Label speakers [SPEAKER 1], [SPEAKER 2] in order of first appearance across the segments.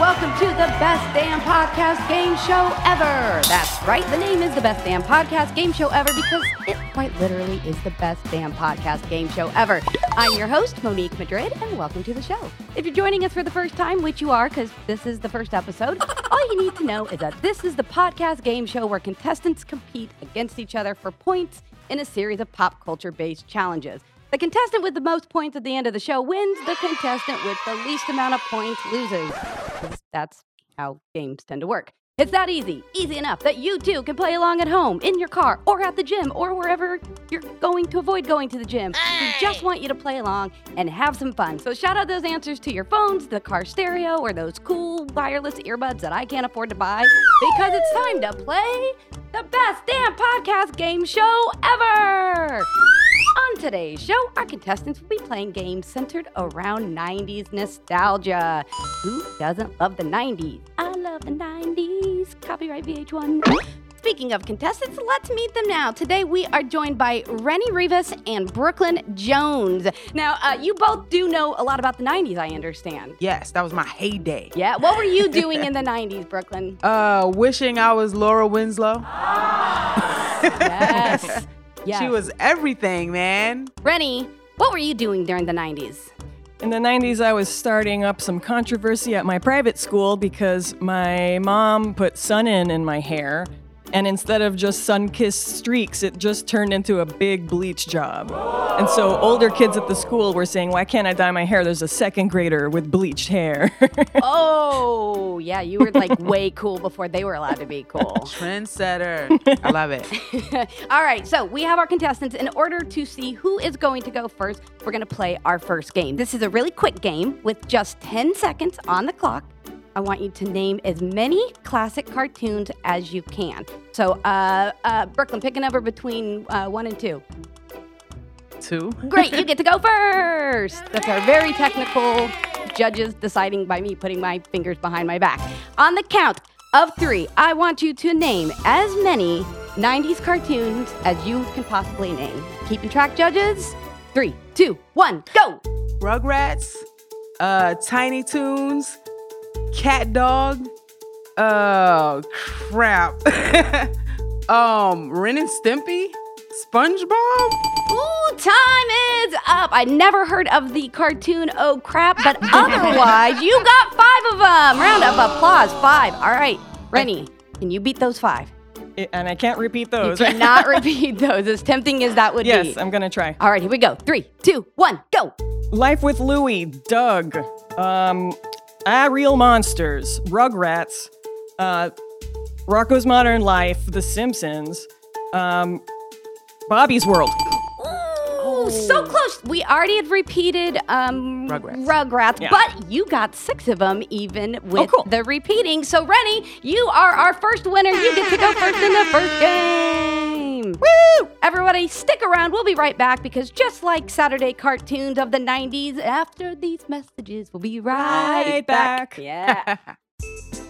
[SPEAKER 1] welcome to the best damn podcast game show ever. That's right, the name is the best damn podcast game show ever because it quite literally is the best damn podcast game show ever. I'm your host, Monique Madrid, and welcome to the show. If you're joining us for the first time, which you are because this is the first episode, all you need to know is that this is the podcast game show where contestants compete against each other for points in a series of pop culture based challenges. The contestant with the most points at the end of the show wins. The contestant with the least amount of points loses. That's how games tend to work. It's that easy, easy enough that you too can play along at home, in your car, or at the gym, or wherever you're going to avoid going to the gym. We just want you to play along and have some fun. So shout out those answers to your phones, the car stereo, or those cool wireless earbuds that I can't afford to buy because it's time to play the best damn podcast game show ever. On today's show, our contestants will be playing games centered around 90s nostalgia. Who doesn't love the 90s? I love the 90s. Copyright VH1. Speaking of contestants, let's meet them now. Today we are joined by Rennie Rivas and Brooklyn Jones. Now, uh, you both do know a lot about the 90s, I understand.
[SPEAKER 2] Yes, that was my heyday.
[SPEAKER 1] Yeah, what were you doing in the 90s, Brooklyn?
[SPEAKER 2] Uh, wishing I was Laura Winslow.
[SPEAKER 1] Yes. yes.
[SPEAKER 2] She was everything, man.
[SPEAKER 1] Rennie, what were you doing during the 90s?
[SPEAKER 3] In the 90s, I was starting up some controversy at my private school because my mom put sun in in my hair. And instead of just sun kissed streaks, it just turned into a big bleach job. And so older kids at the school were saying, Why can't I dye my hair? There's a second grader with bleached hair.
[SPEAKER 1] Oh, yeah, you were like way cool before they were allowed to be cool.
[SPEAKER 2] Trendsetter. I love it.
[SPEAKER 1] All right, so we have our contestants. In order to see who is going to go first, we're going to play our first game. This is a really quick game with just 10 seconds on the clock. I want you to name as many classic cartoons as you can. So, uh, uh, Brooklyn, pick a number between uh, one and two.
[SPEAKER 2] Two.
[SPEAKER 1] Great, you get to go first. That's our very technical judges deciding by me putting my fingers behind my back. On the count of three, I want you to name as many 90s cartoons as you can possibly name. Keeping track, judges? Three, two, one, go!
[SPEAKER 2] Rugrats. Uh, Tiny Toons. CatDog. Oh crap. um, Ren and Stimpy. SpongeBob.
[SPEAKER 1] Ooh, time is up. I never heard of the cartoon Oh Crap, but otherwise, you got five of them. Round of applause. Five. All right, Rennie, can you beat those five?
[SPEAKER 3] and I can't repeat those.
[SPEAKER 1] You cannot repeat those, as tempting as that would
[SPEAKER 3] yes,
[SPEAKER 1] be.
[SPEAKER 3] Yes, I'm gonna try.
[SPEAKER 1] All right, here we go. Three, two, one, go.
[SPEAKER 3] Life with Louie, Doug, um, Ah Real Monsters, Rugrats, uh, Rocko's Modern Life, The Simpsons, um, Bobby's World.
[SPEAKER 1] Ooh, so close. We already had repeated um,
[SPEAKER 2] Rugrats.
[SPEAKER 1] Rugrats,
[SPEAKER 3] Yeah.
[SPEAKER 1] but you got six of them even with
[SPEAKER 3] cool.
[SPEAKER 1] the repeating. So, Rennie, you are our first winner. You get to go first in the first game. Woo! Everybody, stick around. We'll be right back because just like Saturday cartoons of the 90s, after these messages, we'll be right,
[SPEAKER 3] Right
[SPEAKER 1] back.
[SPEAKER 3] back.
[SPEAKER 1] Yeah.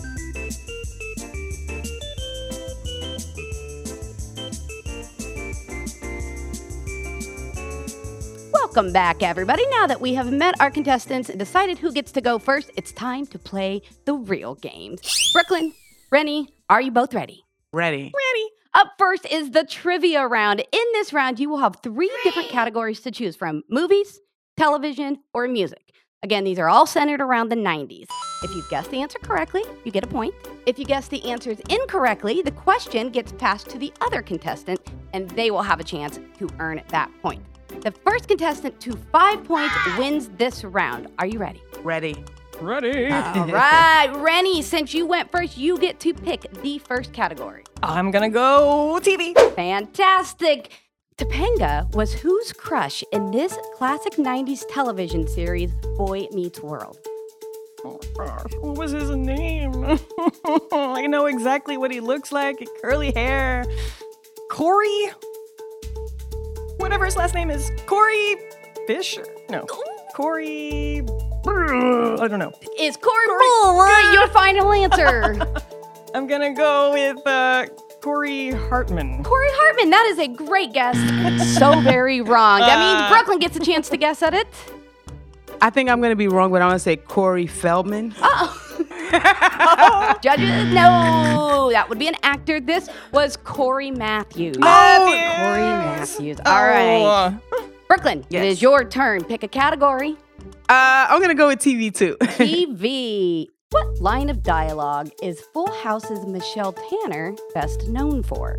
[SPEAKER 1] Welcome back, everybody. Now that we have met our contestants and decided who gets to go first, it's time to play the real games. Brooklyn, Rennie, are you both ready?
[SPEAKER 2] Ready.
[SPEAKER 3] Ready?
[SPEAKER 1] Up first is the trivia round. In this round, you will have three different categories to choose from movies, television, or music. Again, these are all centered around the 90s. If you guess the answer correctly, you get a point. If you guess the answers incorrectly, the question gets passed to the other contestant, and they will have a chance to earn that point. The first contestant to five points wins this round. Are you ready?
[SPEAKER 2] Ready.
[SPEAKER 3] Ready.
[SPEAKER 1] All right, Rennie, since you went first, you get to pick the first category.
[SPEAKER 3] I'm gonna go TV.
[SPEAKER 1] Fantastic! Topanga was whose crush in this classic 90s television series, Boy Meets World?
[SPEAKER 3] Oh gosh, what was his name? I know exactly what he looks like. Curly hair. Corey? Whatever his last name is. Corey Fisher? No. Corey. I don't know.
[SPEAKER 1] Is Corey Bull? Good, your final answer.
[SPEAKER 3] I'm gonna go with uh, Corey Hartman.
[SPEAKER 1] Corey Hartman, that is a great guess. so very wrong. That means
[SPEAKER 3] Uh.
[SPEAKER 1] Brooklyn gets a chance to guess at it.
[SPEAKER 2] I think I'm gonna be wrong, but I'm gonna say Corey Feldman.
[SPEAKER 1] Oh. Judges, no, that would be an actor. This was Cory Matthews.
[SPEAKER 3] Matthews.
[SPEAKER 1] Cory Matthews. All right.
[SPEAKER 3] Oh.
[SPEAKER 1] Brooklyn,
[SPEAKER 2] Yes.
[SPEAKER 1] it is your turn. Pick a category.
[SPEAKER 2] Uh, I'm gonna go with TV too.
[SPEAKER 1] TV. What line of dialogue is Full House's Michelle Tanner best known for?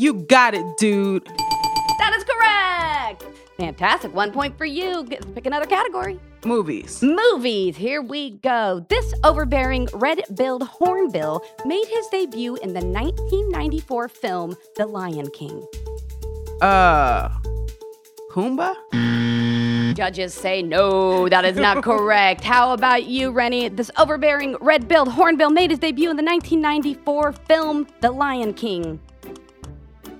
[SPEAKER 2] you got it, dude.
[SPEAKER 1] That is correct. Fantastic. One point for you. Get, pick another category.
[SPEAKER 2] Movies.
[SPEAKER 1] Movies. Here we go. This overbearing red-billed hornbill made his debut in the 1994 film The Lion King.
[SPEAKER 2] Uh, Pumbaa.
[SPEAKER 1] Judges say no, that is not correct. How about you, Rennie? This overbearing red-billed hornbill made his debut in the 1994 film The Lion King.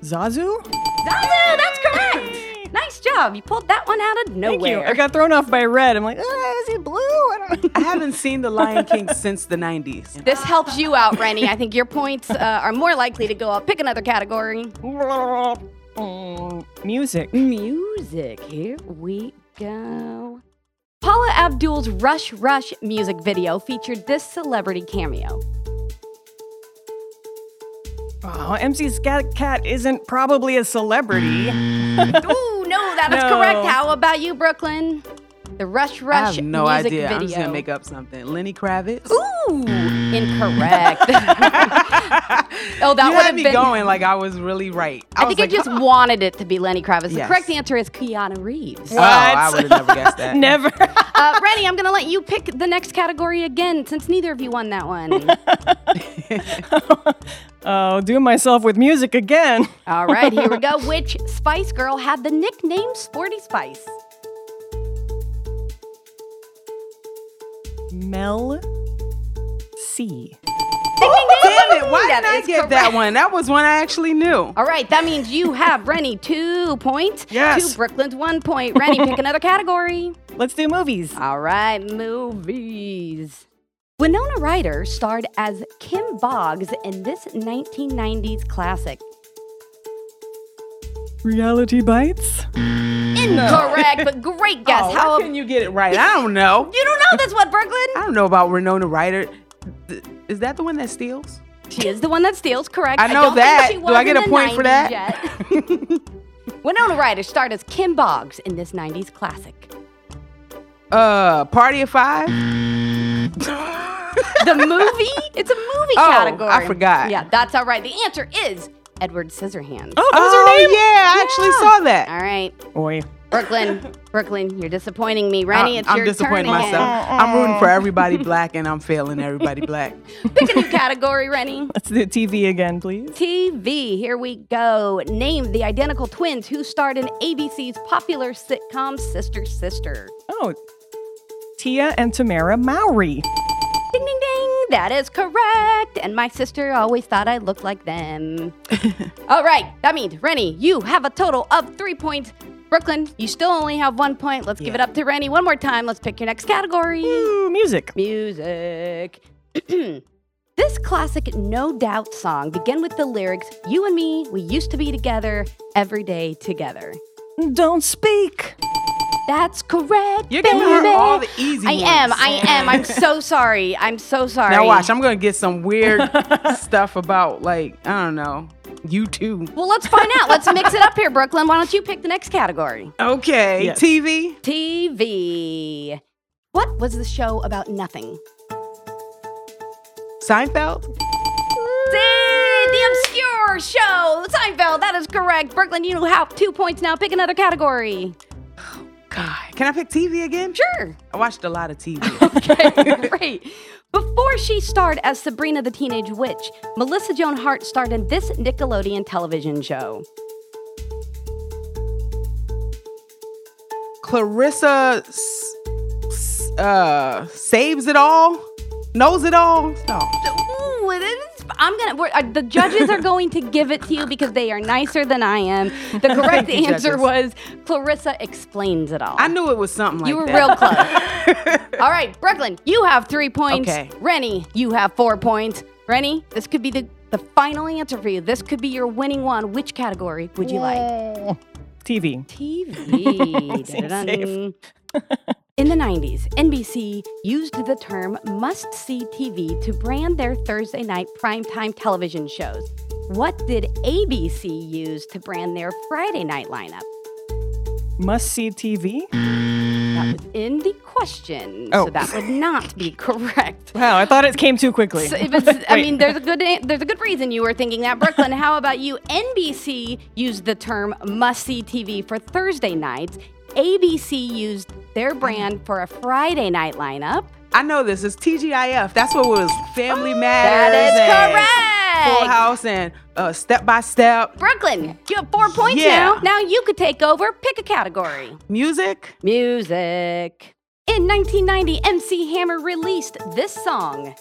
[SPEAKER 3] Zazu?
[SPEAKER 1] Zazu, that's correct. Nice job. You pulled that one out of
[SPEAKER 3] Thank you.
[SPEAKER 1] nowhere.
[SPEAKER 3] I got thrown off by red. I'm like, ah, is he blue? I don't know.
[SPEAKER 2] I haven't seen The Lion King since the 90s.
[SPEAKER 1] This helps you out, Rennie. I think your points uh, are more likely to go up. Pick another category.
[SPEAKER 3] Music.
[SPEAKER 1] Music. Here we go. Paula Abdul's Rush Rush music video featured this celebrity cameo.
[SPEAKER 3] Oh, MC Skat Kat isn't probably a celebrity.
[SPEAKER 1] Ooh, no, that is
[SPEAKER 3] No.
[SPEAKER 1] correct. How about you, Brooklyn? The Rush Rush
[SPEAKER 2] I
[SPEAKER 1] Rush
[SPEAKER 2] have no
[SPEAKER 1] music
[SPEAKER 2] idea.
[SPEAKER 1] video.
[SPEAKER 2] I'm just gonna make up something. Lenny Kravitz.
[SPEAKER 1] Ooh, incorrect. oh, that
[SPEAKER 2] you
[SPEAKER 1] would
[SPEAKER 2] had
[SPEAKER 1] have
[SPEAKER 2] me
[SPEAKER 1] been.
[SPEAKER 2] going like I was really right.
[SPEAKER 1] I,
[SPEAKER 2] was
[SPEAKER 1] think I
[SPEAKER 2] like,
[SPEAKER 1] just
[SPEAKER 2] "Huh."
[SPEAKER 1] wanted it to be Lenny Kravitz. The
[SPEAKER 2] Yes.
[SPEAKER 1] correct answer is Keanu Reeves.
[SPEAKER 2] Oh, I would have never guessed that.
[SPEAKER 3] Never.
[SPEAKER 1] Uh, Rennie, I'm going to let you pick the next category again since neither of you won that one.
[SPEAKER 3] Oh, do myself with music again.
[SPEAKER 1] All right, here we go. Which Spice Girl had the nickname Sporty Spice?
[SPEAKER 3] Mel C.
[SPEAKER 1] Ding. Oh,
[SPEAKER 2] damn it! Why did I get that one? That was one I actually knew.
[SPEAKER 1] All right, that means you have Rennie two points.
[SPEAKER 2] Yes.
[SPEAKER 1] To Brooklyn's one point. Rennie, pick another category.
[SPEAKER 3] Let's do movies.
[SPEAKER 1] All right, movies. Winona Ryder starred as Kim Boggs in this 1990s classic.
[SPEAKER 3] Reality Bites.
[SPEAKER 1] Incorrect, but great guess.
[SPEAKER 2] Oh,
[SPEAKER 1] How
[SPEAKER 2] how can you get it right? I don't know.
[SPEAKER 1] you don't know this one, Brooklyn?
[SPEAKER 2] I don't know about Winona Ryder. Is that the one that steals?
[SPEAKER 1] She is the one that steals, correct?
[SPEAKER 2] I know
[SPEAKER 1] don't
[SPEAKER 2] that. Do I get a point for
[SPEAKER 1] 90s
[SPEAKER 2] that?
[SPEAKER 1] Winona Ryder starred as Kim Boggs in this 90s classic.
[SPEAKER 2] Uh, Party of Five.
[SPEAKER 1] The movie? It's a movie
[SPEAKER 2] Oh,
[SPEAKER 1] category.
[SPEAKER 2] I forgot.
[SPEAKER 1] Yeah, that's all right. The answer is Edward Scissorhands.
[SPEAKER 3] Oh, that
[SPEAKER 2] oh
[SPEAKER 3] her name?
[SPEAKER 2] yeah, I actually saw that.
[SPEAKER 1] All right,
[SPEAKER 3] Oi.
[SPEAKER 1] Brooklyn, Brooklyn, you're disappointing me. Rennie,
[SPEAKER 2] I-
[SPEAKER 1] it's
[SPEAKER 2] I'm
[SPEAKER 1] your
[SPEAKER 2] disappointing
[SPEAKER 1] turn again.
[SPEAKER 2] myself. I'm rooting for everybody black, and I'm failing everybody black.
[SPEAKER 1] Pick a new category, Rennie.
[SPEAKER 3] Let's do TV again, please.
[SPEAKER 1] TV, here we go. Name the identical twins who starred in ABC's popular sitcom Sister Sister.
[SPEAKER 3] Oh, Tia and Tamera Mowry.
[SPEAKER 1] Ding, ding, ding. That is correct. And my sister always thought I looked like them. All right. That means, Rennie, you have a total of three points. Brooklyn, you still only have one point. Let's give it up to Rennie one more time. Let's pick your next category.
[SPEAKER 3] Ooh, music.
[SPEAKER 1] Music. this classic No Doubt song began with the lyrics You and me, we used to be together every day together.
[SPEAKER 3] Don't speak.
[SPEAKER 1] That's correct.
[SPEAKER 2] You're giving her all the easy
[SPEAKER 1] I
[SPEAKER 2] ones.
[SPEAKER 1] am. I am. I'm so sorry. I'm so sorry.
[SPEAKER 2] Now watch, I'm gonna get some weird stuff about like I don't know, you too.
[SPEAKER 1] Well, let's find out. Let's mix it up here, Brooklyn. Why don't you pick the next category?
[SPEAKER 2] Okay,
[SPEAKER 3] Yes.
[SPEAKER 2] TV.
[SPEAKER 1] TV. What was the show about nothing?
[SPEAKER 2] Seinfeld.
[SPEAKER 1] See, the obscure show, Seinfeld. That is correct. Brooklyn, you have two points now. Pick another category.
[SPEAKER 2] God, can I pick TV again?
[SPEAKER 1] Sure.
[SPEAKER 2] I watched a lot of TV.
[SPEAKER 1] Okay, great. Before she starred as Sabrina the Teenage Witch, Melissa Joan Hart starred in this Nickelodeon television show.
[SPEAKER 2] Clarissa uh, saves it all, knows it all. No.
[SPEAKER 1] Ooh, it is- I'm gonna. We're, uh, the judges are going to give it to you because they are nicer than I am. The correct answer
[SPEAKER 2] judges.
[SPEAKER 1] was Clarissa explains it all.
[SPEAKER 2] I knew it was something like
[SPEAKER 1] you were
[SPEAKER 2] that.
[SPEAKER 1] real close. all right, Brooklyn, you have three points.
[SPEAKER 2] Okay.
[SPEAKER 1] Rennie, you have four points. Rennie, this could be the the final answer for you. This could be your winning one. Which category would you like?
[SPEAKER 3] TV.
[SPEAKER 1] TV. In the 90s, NBC used the term must see TV to brand their Thursday night primetime television shows. What did ABC use to brand their Friday night lineup?
[SPEAKER 3] Must see TV?
[SPEAKER 1] That was in the question, so
[SPEAKER 3] Oh.
[SPEAKER 1] that would not be correct.
[SPEAKER 3] Wow, I thought it came too quickly.
[SPEAKER 1] So I mean, there's a good there's a good reason you were thinking that. Brooklyn, how about you? NBC used the term must see TV for Thursday nights. ABC used their brand for a Friday night lineup.
[SPEAKER 2] I know this is TGIF. That's what was Family
[SPEAKER 1] That
[SPEAKER 2] Matters.
[SPEAKER 1] is
[SPEAKER 2] and
[SPEAKER 1] correct.
[SPEAKER 2] Full House and uh, Step by Step.
[SPEAKER 1] Brooklyn, you have four points
[SPEAKER 2] Yeah.
[SPEAKER 1] now. Now you could take over. Pick a category.
[SPEAKER 2] Music.
[SPEAKER 1] Music. In 1990, MC Hammer released this song.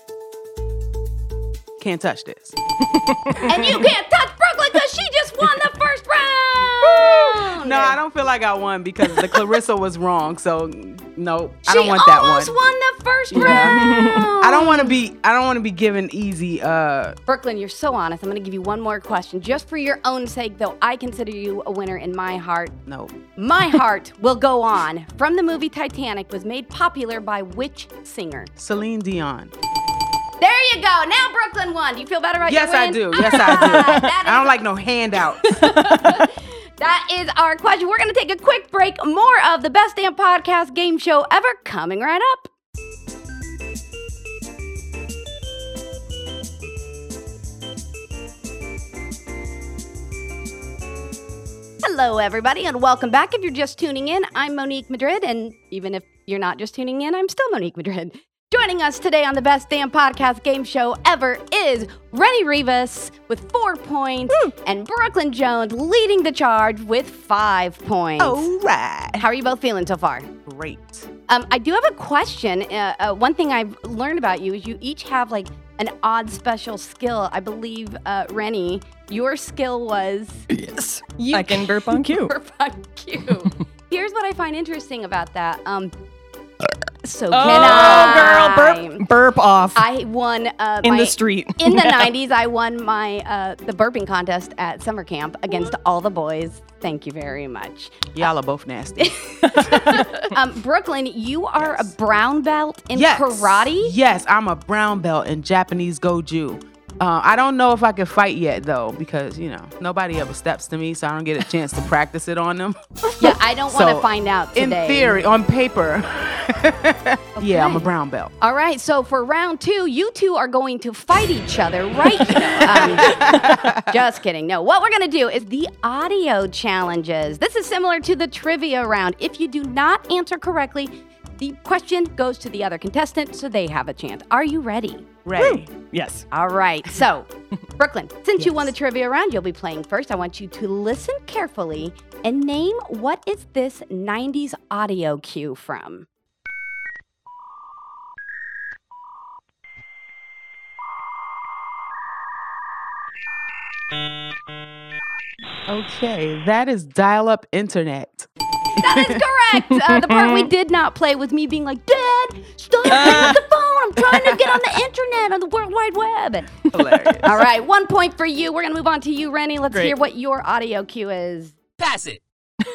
[SPEAKER 2] Can't touch this.
[SPEAKER 1] and you can't touch Brooklyn because she just won the first round.
[SPEAKER 2] No, I don't feel like I won because the Clarissa was wrong. So no, I don't want that one.
[SPEAKER 1] almost won the first
[SPEAKER 2] Yeah.
[SPEAKER 1] round.
[SPEAKER 2] I don't want to be. I don't want to be given easy. Uh,
[SPEAKER 1] Brooklyn, you're so honest. I'm going to give you one more question, just for your own sake, though. I consider you a winner in my heart.
[SPEAKER 2] no.
[SPEAKER 1] My Heart Will Go On from the movie Titanic was made popular by which singer?
[SPEAKER 2] Celine Dion.
[SPEAKER 1] You go. Now Brooklyn won. Do you feel better about
[SPEAKER 2] Yes,
[SPEAKER 1] your
[SPEAKER 2] I do. Yes, I do. I don't like no handouts.
[SPEAKER 1] That is our question. We're going to take a quick break. More of the best damn podcast game show ever coming right up. Hello, everybody, and welcome back. If you're just tuning in, I'm Monique Madrid, and even if you're not just tuning in, I'm still Monique Madrid. Joining us today on the best damn podcast game show ever is Rennie Rivas with four points, and Brooklyn Jones leading the charge with five points.
[SPEAKER 2] All right.
[SPEAKER 1] How are you both feeling so far?
[SPEAKER 2] Great.
[SPEAKER 1] Um, I do have a question. Uh, uh, one thing I've learned about you is you each have like an odd special skill. I believe, uh, Rennie, your skill was
[SPEAKER 3] yes.
[SPEAKER 1] you
[SPEAKER 3] I can burp on cue.
[SPEAKER 1] burp on cue. Here's what I find interesting about that. Um, so
[SPEAKER 3] Oh,
[SPEAKER 1] can I?
[SPEAKER 3] girl, burp, burp off
[SPEAKER 1] I won uh,
[SPEAKER 3] in
[SPEAKER 1] my-
[SPEAKER 3] the street.
[SPEAKER 1] in the 90s, I won my uh, the burping contest at summer camp against all the boys. Thank you very much.
[SPEAKER 2] Y'all are both nasty.
[SPEAKER 1] Um, Brooklyn, you are
[SPEAKER 2] Yes.
[SPEAKER 1] a brown belt in
[SPEAKER 2] yes.
[SPEAKER 1] karate.
[SPEAKER 2] Yes, I'm a brown belt in Japanese Goju. Uh, I don't know if I can fight yet though, because you know nobody ever steps to me, so I don't get a chance to practice it on them.
[SPEAKER 1] Yeah, I don't want to find out today.
[SPEAKER 2] In theory, on paper, yeah, I'm a brown belt.
[SPEAKER 1] All right, so for round two, you two are going to fight each other right. Um, just kidding. No, what we're going to do is the audio challenges. This is similar to the trivia round. If you do not answer correctly, the question goes to the other contestant, so they have a chance. Are you ready?
[SPEAKER 2] Ray,
[SPEAKER 3] Yes.
[SPEAKER 1] All right. So, Brooklyn, since you won the trivia round, you'll be playing first. I want you to listen carefully and name what is this 90s audio cue from?
[SPEAKER 2] okay, that is dial-up internet.
[SPEAKER 1] That is correct. Uh, the part we did not play was me being like, Dad, stop
[SPEAKER 2] Uh.
[SPEAKER 1] the phone. I'm trying to get on the internet, on the World Wide Web.
[SPEAKER 2] Hilarious.
[SPEAKER 1] All right, one point for you. We're going to move on to you, Rennie. Let's
[SPEAKER 3] Great.
[SPEAKER 1] hear what your audio cue is.
[SPEAKER 4] Pass it.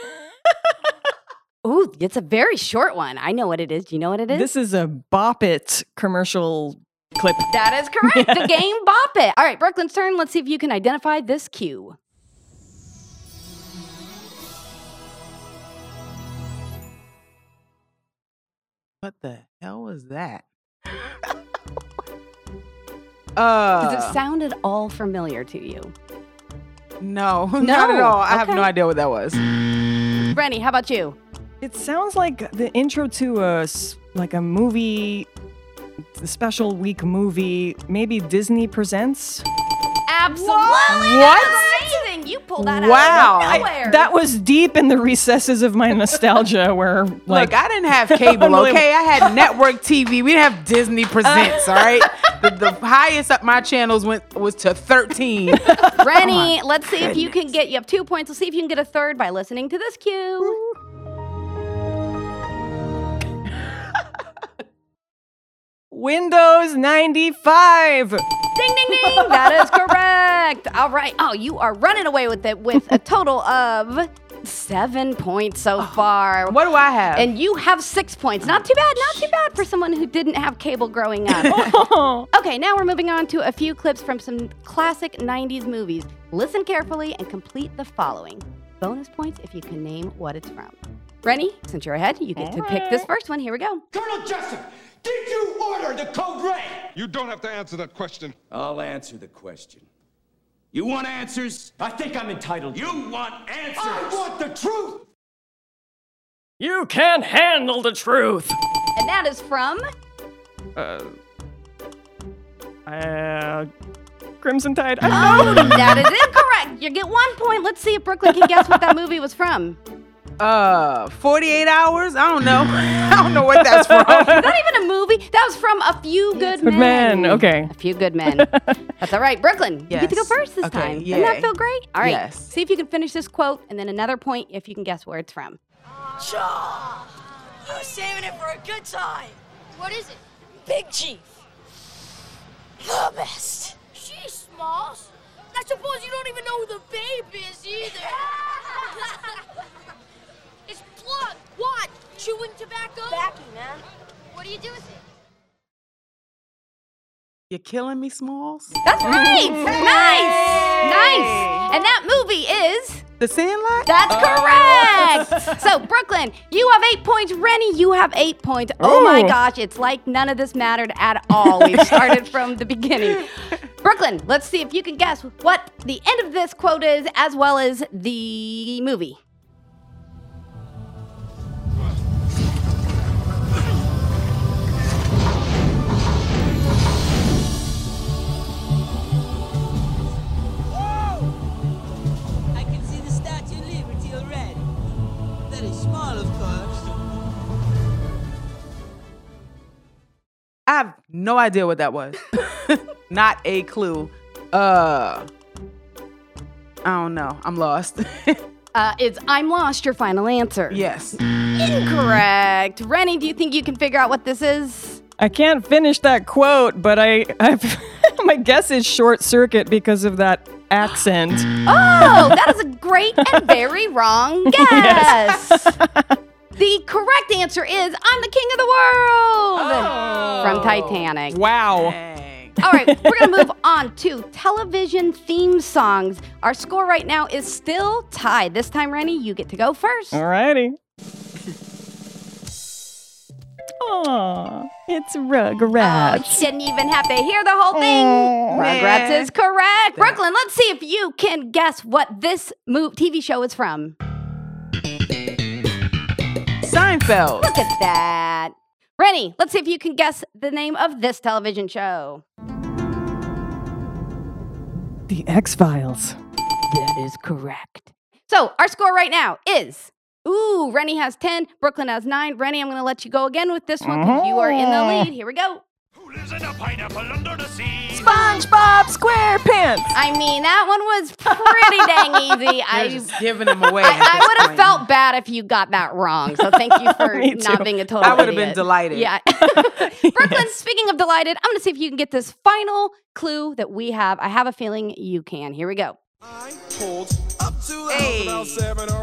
[SPEAKER 1] Ooh, it's a very short one. I know what it is. Do you know what it is?
[SPEAKER 3] This is a Bop It commercial clip.
[SPEAKER 1] That is correct. the game Bop It. All right, Brooklyn's turn. Let's see if you can identify this cue.
[SPEAKER 2] What the hell was that?
[SPEAKER 1] Does
[SPEAKER 2] uh,
[SPEAKER 1] it sound at all familiar to you?
[SPEAKER 2] no, not
[SPEAKER 1] No,
[SPEAKER 2] at all. I have
[SPEAKER 1] okay.
[SPEAKER 2] no idea what that was.
[SPEAKER 1] Rennie, how about you?
[SPEAKER 3] It sounds like the intro to a s- like a movie, a special week movie. Maybe Disney presents.
[SPEAKER 1] Absolutely.
[SPEAKER 2] What?
[SPEAKER 1] That was amazing. You pulled that
[SPEAKER 2] Wow.
[SPEAKER 1] out of nowhere.
[SPEAKER 3] That was deep in the recesses of my nostalgia, where like
[SPEAKER 2] Look, I didn't have cable, okay? I had network TV. We didn't have Disney Presents, all right? The, the highest up my channels went was to 13.
[SPEAKER 1] Rennie, let's see if you can get. You have two points. Let's see if you can get a third by listening to this cue.
[SPEAKER 3] Windows 95.
[SPEAKER 1] Ding, ding, ding. That is correct. All right. Oh, you are running away with it with a total of seven points so oh, far.
[SPEAKER 2] What do I have?
[SPEAKER 1] And you have six points. Not too bad, not too bad for someone who didn't have cable growing up. okay, now we're moving on to a few clips from some classic 90s movies. Listen carefully and complete the following. Bonus points if you can name what it's from. Rennie, since you're ahead, you get to pick this first one. Here we go.
[SPEAKER 4] Colonel Jessup, did you order the code red?
[SPEAKER 5] You don't have to answer that question.
[SPEAKER 6] I'll answer the question. You want answers?
[SPEAKER 4] I think I'm entitled.
[SPEAKER 6] You want answers?
[SPEAKER 4] I want the truth.
[SPEAKER 3] You can't handle the truth.
[SPEAKER 1] And that is from
[SPEAKER 3] Uh, Uh. Crimson Tide. I don't know.
[SPEAKER 1] Oh, that is incorrect. You get one point. Let's see if Brooklyn can guess what that movie was from.
[SPEAKER 2] Uh, 48 hours? I don't know. I don't know what that's from.
[SPEAKER 1] Not even a movie. That was from A Few Good
[SPEAKER 3] Good
[SPEAKER 1] Men.
[SPEAKER 3] Men, okay.
[SPEAKER 1] A Few Good Men. That's all right. Brooklyn, you get to go first this
[SPEAKER 2] Okay,
[SPEAKER 1] time. Doesn't that feel great? All right.
[SPEAKER 2] Yes.
[SPEAKER 1] See if you can finish this quote and then another point if you can guess where it's from.
[SPEAKER 7] Shaw! I was saving it for a good time.
[SPEAKER 8] What is it?
[SPEAKER 7] Big Chief. The best.
[SPEAKER 8] She's Smalls. I suppose you don't even know who the babe is either. It's plug. What? Chewing tobacco?
[SPEAKER 7] Backy, man.
[SPEAKER 8] What do you do with it?
[SPEAKER 2] You're killing me, Smalls?
[SPEAKER 1] That's right. Nice. Nice. And that movie is.
[SPEAKER 2] The Sandlot?
[SPEAKER 1] That's correct. so, Brooklyn, you have eight points. Rennie, you have eight points. Oh my gosh, it's like none of this mattered at all. We started from the beginning. Brooklyn, let's see if you can guess what the end of this quote is as well as the movie.
[SPEAKER 9] I
[SPEAKER 2] have no idea what that was. Not a clue. Uh, I don't know. I'm lost.
[SPEAKER 1] Uh, it's I'm lost, your final answer.
[SPEAKER 2] yes.
[SPEAKER 1] Incorrect. Rennie, do you think you can figure out what this is?
[SPEAKER 3] I can't finish that quote, but I, I've, my guess is short circuit because of that accent.
[SPEAKER 1] Oh, that is a great and very wrong guess. The correct answer is I'm the king of the world oh. from Titanic.
[SPEAKER 3] Wow.
[SPEAKER 2] Dang.
[SPEAKER 1] All right, we're going to move on to television theme songs. Our score right now is still tied. This time, Rennie, you get to go first.
[SPEAKER 3] Alrighty. Aw, it's Rugrats.
[SPEAKER 1] Oh,
[SPEAKER 3] Rugrats.
[SPEAKER 1] you didn't even have to hear the whole thing. Rugrats is correct. Brooklyn, let's see if you can guess what this mo- TV show is from.
[SPEAKER 2] Seinfeld.
[SPEAKER 1] Look at that. Rennie, let's see if you can guess the name of this television show.
[SPEAKER 3] the X Files.
[SPEAKER 1] That is correct. So our score right now is Ooh, Rennie has 10, Brooklyn has 9. Rennie, I'm going to let you go again with this one because you are in the mm-hmm. lead. Here we go.
[SPEAKER 5] Who lives in a pineapple under the sea?
[SPEAKER 3] SpongeBob SquarePants.
[SPEAKER 1] I mean, that one was pretty dang easy.
[SPEAKER 2] You're
[SPEAKER 1] I,
[SPEAKER 2] just giving them away.
[SPEAKER 1] I, I would have felt bad if you got that wrong. So thank you for not being a total
[SPEAKER 2] I would have been delighted.
[SPEAKER 1] Yeah. Brooklyn, speaking of delighted, I'm going to see if you can get this final clue that we have. I have a feeling you can. Here we go.
[SPEAKER 2] Hey,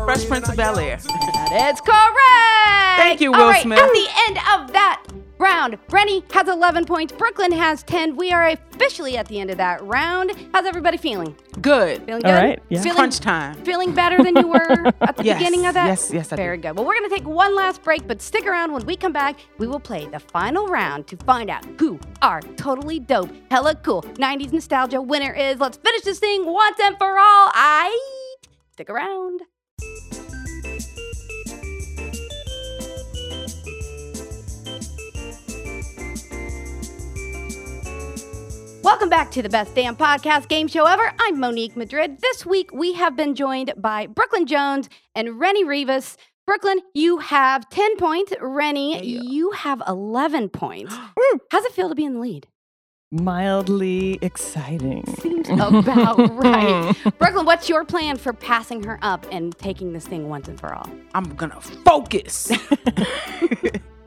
[SPEAKER 2] Fresh Prince of Bel Air.
[SPEAKER 1] That is correct.
[SPEAKER 2] Thank you, Will
[SPEAKER 1] right,
[SPEAKER 2] Smith.
[SPEAKER 1] At the end of that round, Rennie has 11 points. Brooklyn has 10. We are officially at the end of that round. How's everybody feeling?
[SPEAKER 2] Good.
[SPEAKER 1] Feeling good?
[SPEAKER 3] right, yeah.
[SPEAKER 1] Feeling,
[SPEAKER 2] Crunch time.
[SPEAKER 1] feeling better than you were at the
[SPEAKER 2] Yes,
[SPEAKER 1] beginning of that?
[SPEAKER 2] yes, yes, I do.
[SPEAKER 1] Very good. Well, we're going to take one last break, but stick around. When we come back, we will play the final round to find out who our totally dope, hella cool 90s nostalgia winner is. Let's finish this thing once and for all. I stick around. Welcome back to the best damn podcast game show ever. I'm Monique Madrid. This week we have been joined by Brooklyn Jones and Rennie Rivas. Brooklyn, you have 10 points. Rennie, you have 11 points. How's it feel to be in the lead?
[SPEAKER 3] Mildly exciting.
[SPEAKER 1] Seems about right. Brooklyn, what's your plan for passing her up and taking this thing once and for all?
[SPEAKER 2] I'm gonna focus.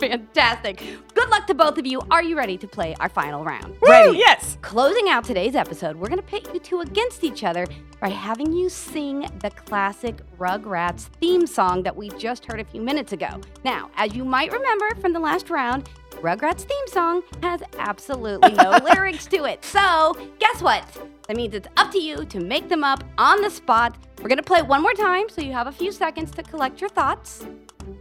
[SPEAKER 1] Fantastic. Good luck to both of you. Are you ready to play our final round?
[SPEAKER 3] Ready? Yes.
[SPEAKER 1] Closing out today's episode, we're going to pit you two against each other by having you sing the classic Rugrats theme song that we just heard a few minutes ago. Now, as you might remember from the last round, Rugrats theme song has absolutely no lyrics to it. So, guess what? That means it's up to you to make them up on the spot. We're going to play it one more time so you have a few seconds to collect your thoughts.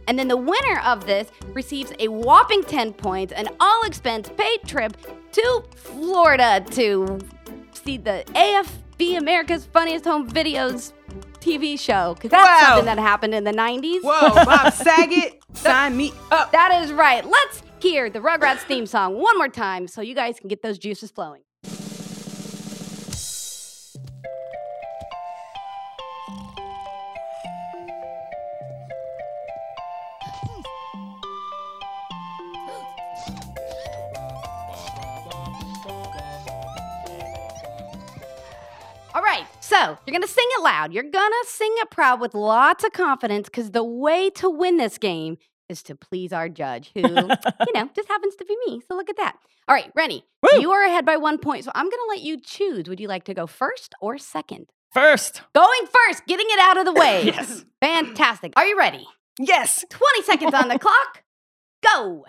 [SPEAKER 1] And then the winner of this receives a whopping 10 points, an all expense paid trip to Florida to see the AFV America's Funniest Home Videos TV show. Because that's
[SPEAKER 2] Wow.
[SPEAKER 1] something that happened in the 90s.
[SPEAKER 2] Whoa, Bob Saget, sign me up.
[SPEAKER 1] That is right. Let's hear the Rugrats theme song one more time so you guys can get those juices flowing. So you're gonna sing it loud. You're gonna sing it proud with lots of confidence because the way to win this game is to please our judge, who, you know, just happens to be me. So look at that. All right, Rennie, you are ahead by one point, so I'm gonna let you choose. Would you like to go first or second?
[SPEAKER 3] First.
[SPEAKER 1] Going first, getting it out of the way.
[SPEAKER 3] Yes.
[SPEAKER 1] Fantastic. Are you ready?
[SPEAKER 3] Yes.
[SPEAKER 1] 20 seconds on the clock. Go.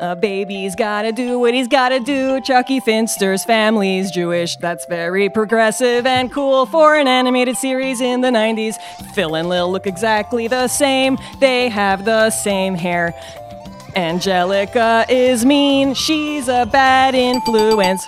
[SPEAKER 3] A baby's gotta do what he's gotta do. Chuckie Finster's family's Jewish. That's very progressive and cool for an animated series in the 90s. Phil and Lil look exactly the same. They have the same hair. Angelica is mean. She's a bad influence.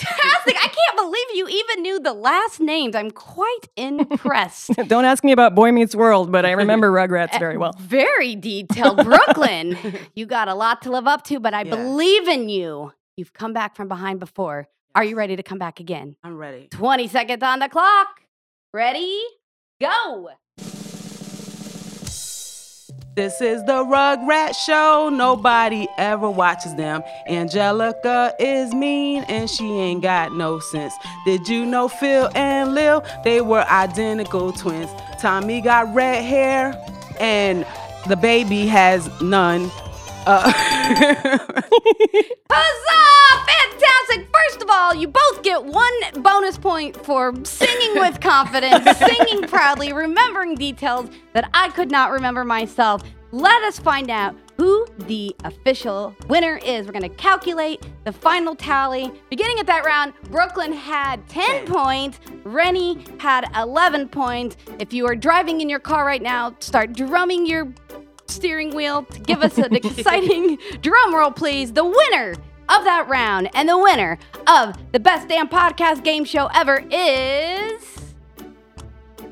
[SPEAKER 1] Fantastic. I can't believe you even knew the last names. I'm quite impressed.
[SPEAKER 3] Don't ask me about Boy Meets World, but I remember Rugrats very well.
[SPEAKER 1] Very detailed. Brooklyn, you got a lot to live up to, but I
[SPEAKER 2] Yeah.
[SPEAKER 1] believe in you. You've come back from behind before. Are you ready to come back again?
[SPEAKER 2] I'm ready.
[SPEAKER 1] 20 seconds on the clock. Ready? Go.
[SPEAKER 2] This is the Rugrat Show. Nobody ever watches them. Angelica is mean and she ain't got no sense. Did you know Phil and Lil? They were identical twins. Tommy got red hair and the baby has none. Uh,
[SPEAKER 1] Huzzah! Fantastic! First of all, you both get one bonus point for singing with confidence, singing proudly, remembering details that I could not remember myself. Let us find out who the official winner is. We're going to calculate the final tally. Beginning at that round, Brooklyn had 10 points, Rennie had 11 points. If you are driving in your car right now, start drumming your steering wheel to give us an exciting drum roll, please. The winner of that round and the winner of the best damn podcast game show ever is.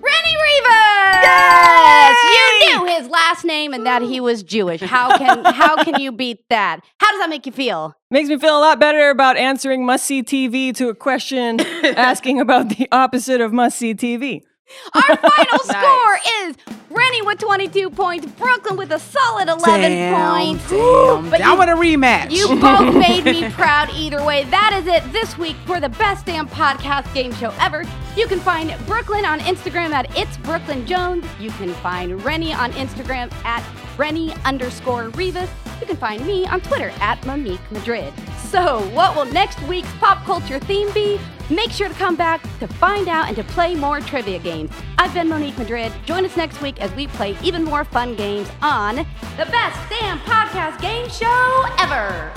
[SPEAKER 1] Rennie Rivas! Yes! You knew his last name and that he was Jewish. How can how can you beat that? How does that make you feel?
[SPEAKER 3] Makes me feel a lot better about answering must see TV to a question asking about the opposite of must see TV.
[SPEAKER 1] Our final score is Rennie with 22 points, Brooklyn with a solid 11
[SPEAKER 2] damn,
[SPEAKER 1] points.
[SPEAKER 2] damn.
[SPEAKER 1] But
[SPEAKER 2] I want a rematch.
[SPEAKER 1] You both made me proud either way. That is it this week for the best damn podcast game show ever. You can find Brooklyn on Instagram at It's Brooklyn Jones. You can find Rennie on Instagram at Rennie underscore Rivas. You can find me on Twitter at Monique Madrid. So, what will next week's pop culture theme be? Make sure to come back to find out and to play more trivia games. I've been Monique Madrid. Join us next week as we play even more fun games on the best damn podcast game show ever.